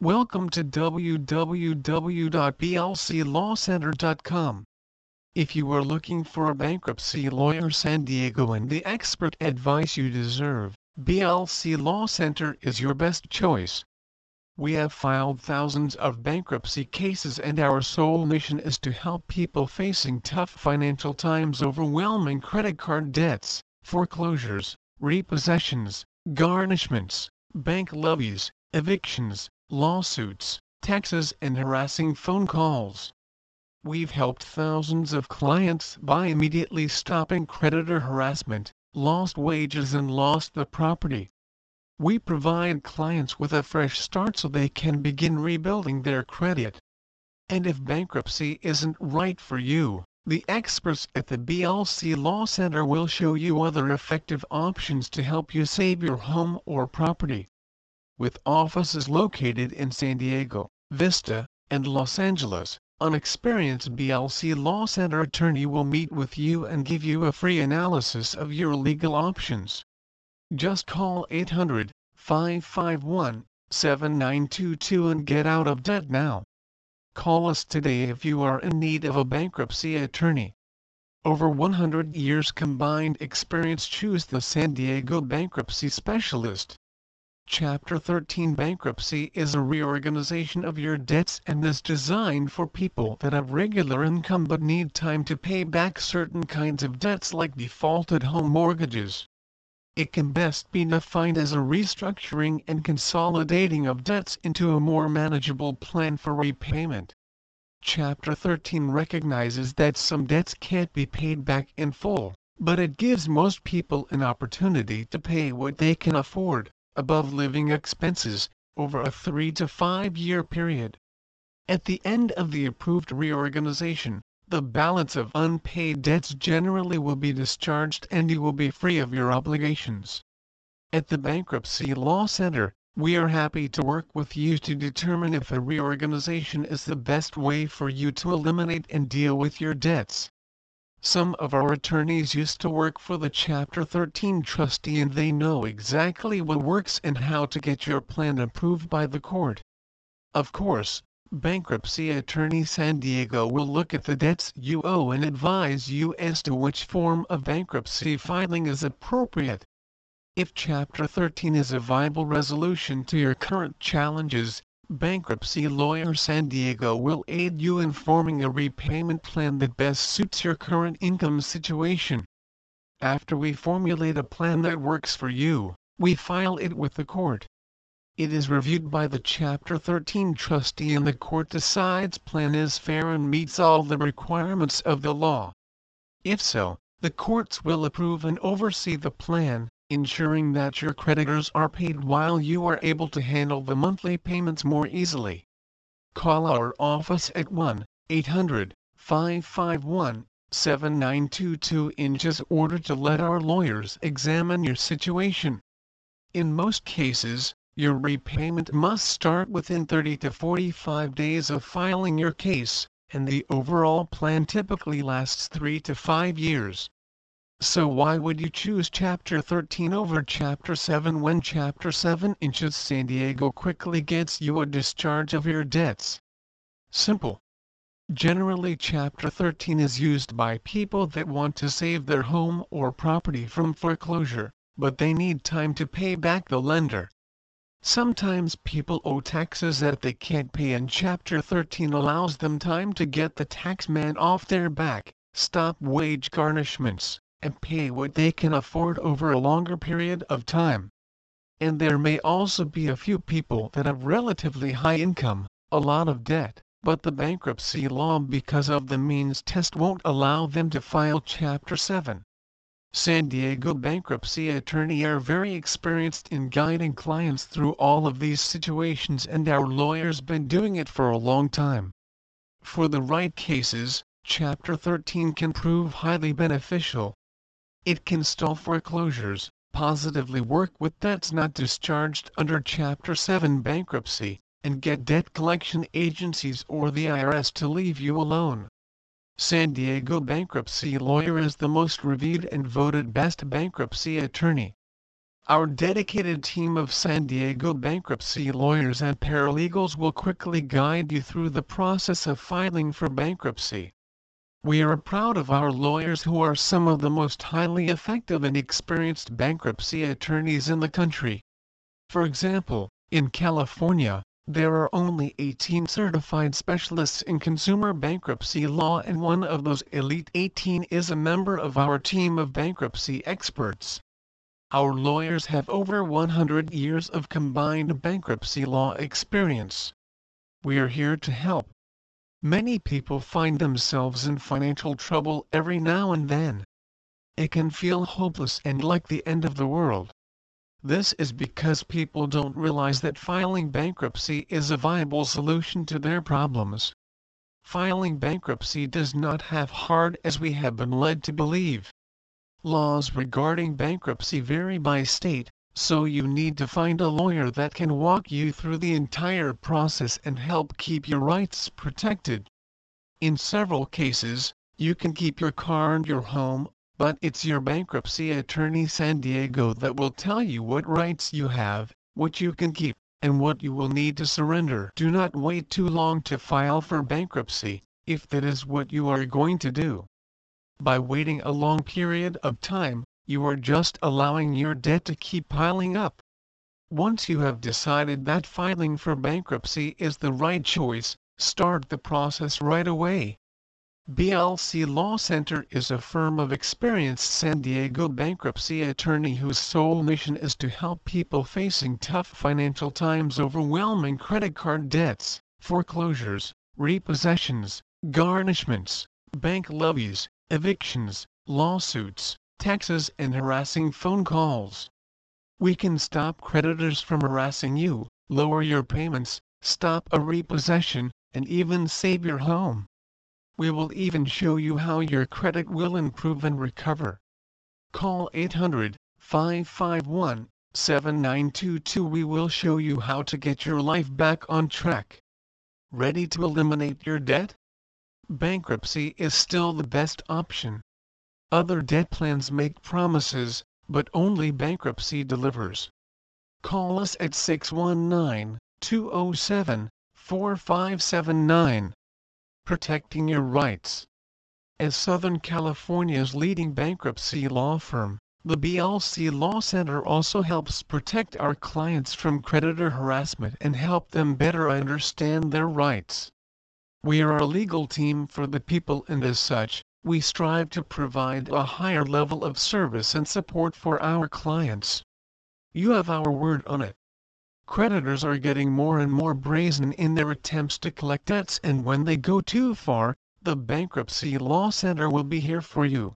Welcome to www.blclawcenter.com. If you are looking for a bankruptcy lawyer San Diego and the expert advice you deserve, BLC Law Center is your best choice. We have filed thousands of bankruptcy cases and our sole mission is to help people facing tough financial times overwhelming credit card debts, foreclosures, repossessions, garnishments, bank levies, evictions, lawsuits, taxes and harassing phone calls. We've helped thousands of clients by immediately stopping creditor harassment, lost wages and lost the property. We provide clients with a fresh start so they can begin rebuilding their credit. And if bankruptcy isn't right for you, the experts at the BLC Law Center will show you other effective options to help you save your home or property with offices located in San Diego, Vista, and Los Angeles. An experienced BLC Law Center attorney will meet with you and give you a free analysis of your legal options. Just call 800 551 7922 and get out of debt now. Call us today if you are in need of a bankruptcy attorney. Over 100 years combined experience choose the San Diego bankruptcy specialist. Chapter 13 Bankruptcy is a reorganization of your debts and is designed for people that have regular income but need time to pay back certain kinds of debts like defaulted home mortgages. It can best be defined as a restructuring and consolidating of debts into a more manageable plan for repayment. Chapter 13 recognizes that some debts can't be paid back in full, but it gives most people an opportunity to pay what they can afford above living expenses, over a 3 to 5 year period. At the end of the approved reorganization, the balance of unpaid debts generally will be discharged and you will be free of your obligations. At the Bankruptcy Law Center, we are happy to work with you to determine if a reorganization is the best way for you to eliminate and deal with your debts. Some of our attorneys used to work for the Chapter 13 trustee and they know exactly what works and how to get your plan approved by the court. Of course, Bankruptcy Attorney San Diego will look at the debts you owe and advise you as to which form of bankruptcy filing is appropriate. If Chapter 13 is a viable resolution to your current challenges, Bankruptcy Lawyer San Diego will aid you in forming a repayment plan that best suits your current income situation. After we formulate a plan that works for you, we file it with the court. It is reviewed by the Chapter 13 trustee and the court decides plan is fair and meets all the requirements of the law. If so, the courts will approve and oversee the plan, ensuring that your creditors are paid while you are able to handle the monthly payments more easily. Call our office at 1-800-551-7922 in just order to let our lawyers examine your situation. In most cases, your repayment must start within 30 to 45 days of filing your case, and the overall plan typically lasts 3 to 5 years. So why would you choose Chapter 13 over Chapter 7 when Chapter 7 inches San Diego quickly gets you a discharge of your debts? Simple. Generally Chapter 13 is used by people that want to save their home or property from foreclosure, but they need time to pay back the lender. Sometimes people owe taxes that they can't pay and Chapter 13 allows them time to get the taxman off their back, stop wage garnishments, and pay what they can afford over a longer period of time. And there may also be a few people that have relatively high income, a lot of debt, but the bankruptcy law because of the means test won't allow them to file Chapter 7. San Diego bankruptcy attorney are very experienced in guiding clients through all of these situations and our lawyers been doing it for a long time. For the right cases, Chapter 13 can prove highly beneficial, it can stall foreclosures, positively work with debts not discharged under Chapter 7 bankruptcy, and get debt collection agencies or the IRS to leave you alone. San Diego bankruptcy lawyer is the most reviewed and voted best bankruptcy attorney. Our dedicated team of San Diego bankruptcy lawyers and paralegals will quickly guide you through the process of filing for bankruptcy. We are proud of our lawyers who are some of the most highly effective and experienced bankruptcy attorneys in the country. For example, in California, there are only 18 certified specialists in consumer bankruptcy law and one of those elite 18 is a member of our team of bankruptcy experts. Our lawyers have over 100 years of combined bankruptcy law experience. We are here to help. Many people find themselves in financial trouble every now and then. It can feel hopeless and like the end of the world. This is because people don't realize that filing bankruptcy is a viable solution to their problems. Filing bankruptcy does not have hard as we have been led to believe. Laws regarding bankruptcy vary by state, so you need to find a lawyer that can walk you through the entire process and help keep your rights protected. In several cases, you can keep your car and your home, but it's your bankruptcy attorney San Diego that will tell you what rights you have, what you can keep, and what you will need to surrender. Do not wait too long to file for bankruptcy, if that is what you are going to do. By waiting a long period of time, you are just allowing your debt to keep piling up. Once you have decided that filing for bankruptcy is the right choice, start the process right away. BLC Law Center is a firm of experienced San Diego bankruptcy attorney whose sole mission is to help people facing tough financial times overwhelming credit card debts, foreclosures, repossessions, garnishments, bank levies, evictions, lawsuits, taxes and harassing phone calls. We can stop creditors from harassing you, lower your payments, stop a repossession, and even save your home. We will even show you how your credit will improve and recover. Call 800 551 7922. We will show you how to get your life back on track. Ready to eliminate your debt? bankruptcy is still the best option. Other debt plans make promises, but only bankruptcy delivers. Call us at 619-207-4579. Protecting your rights. As Southern California's leading bankruptcy law firm, the BLC Law Center also helps protect our clients from creditor harassment and help them better understand their rights. We are a legal team for the people and as such, we strive to provide a higher level of service and support for our clients. You have our word on it. Creditors are getting more and more brazen in their attempts to collect debts and when they go too far, the Bankruptcy Law Center will be here for you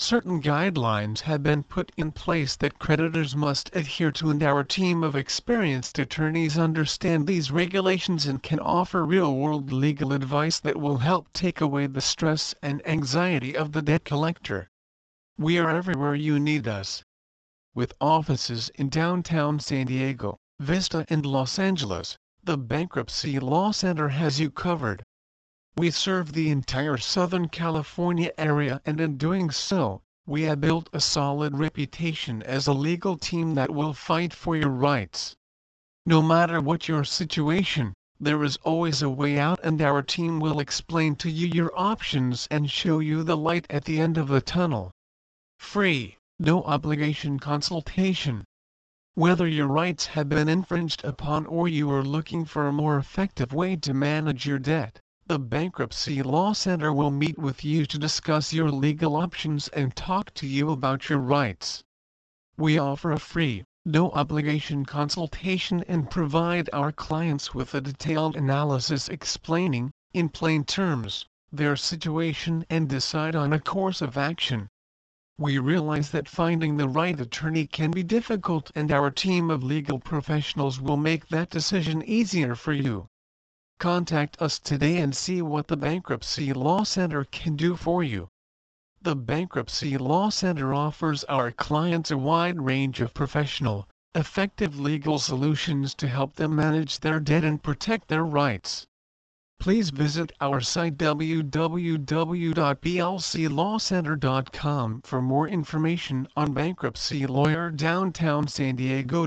certain guidelines have been put in place that creditors must adhere to and our team of experienced attorneys understand these regulations and can offer real-world legal advice that will help take away the stress and anxiety of the debt collector. We are everywhere you need us. With offices in downtown San Diego, Vista and Los Angeles, the Bankruptcy Law Center has you covered. We serve the entire Southern California area and in doing so, we have built a solid reputation as a legal team that will fight for your rights. No matter what your situation, there is always a way out and our team will explain to you your options and show you the light at the end of the tunnel. Free, no obligation consultation. Whether your rights have been infringed upon or you are looking for a more effective way to manage your debt, the Bankruptcy Law Center will meet with you to discuss your legal options and talk to you about your rights. We offer a free, no obligation consultation and provide our clients with a detailed analysis explaining, in plain terms, their situation and decide on a course of action. We realize that finding the right attorney can be difficult and our team of legal professionals will make that decision easier for you. Contact us today and see what the Bankruptcy Law Center can do for you. The Bankruptcy Law Center offers our clients a wide range of professional, effective legal solutions to help them manage their debt and protect their rights. please visit our site www.blclawcenter.com for more information on bankruptcy lawyer downtown San Diego.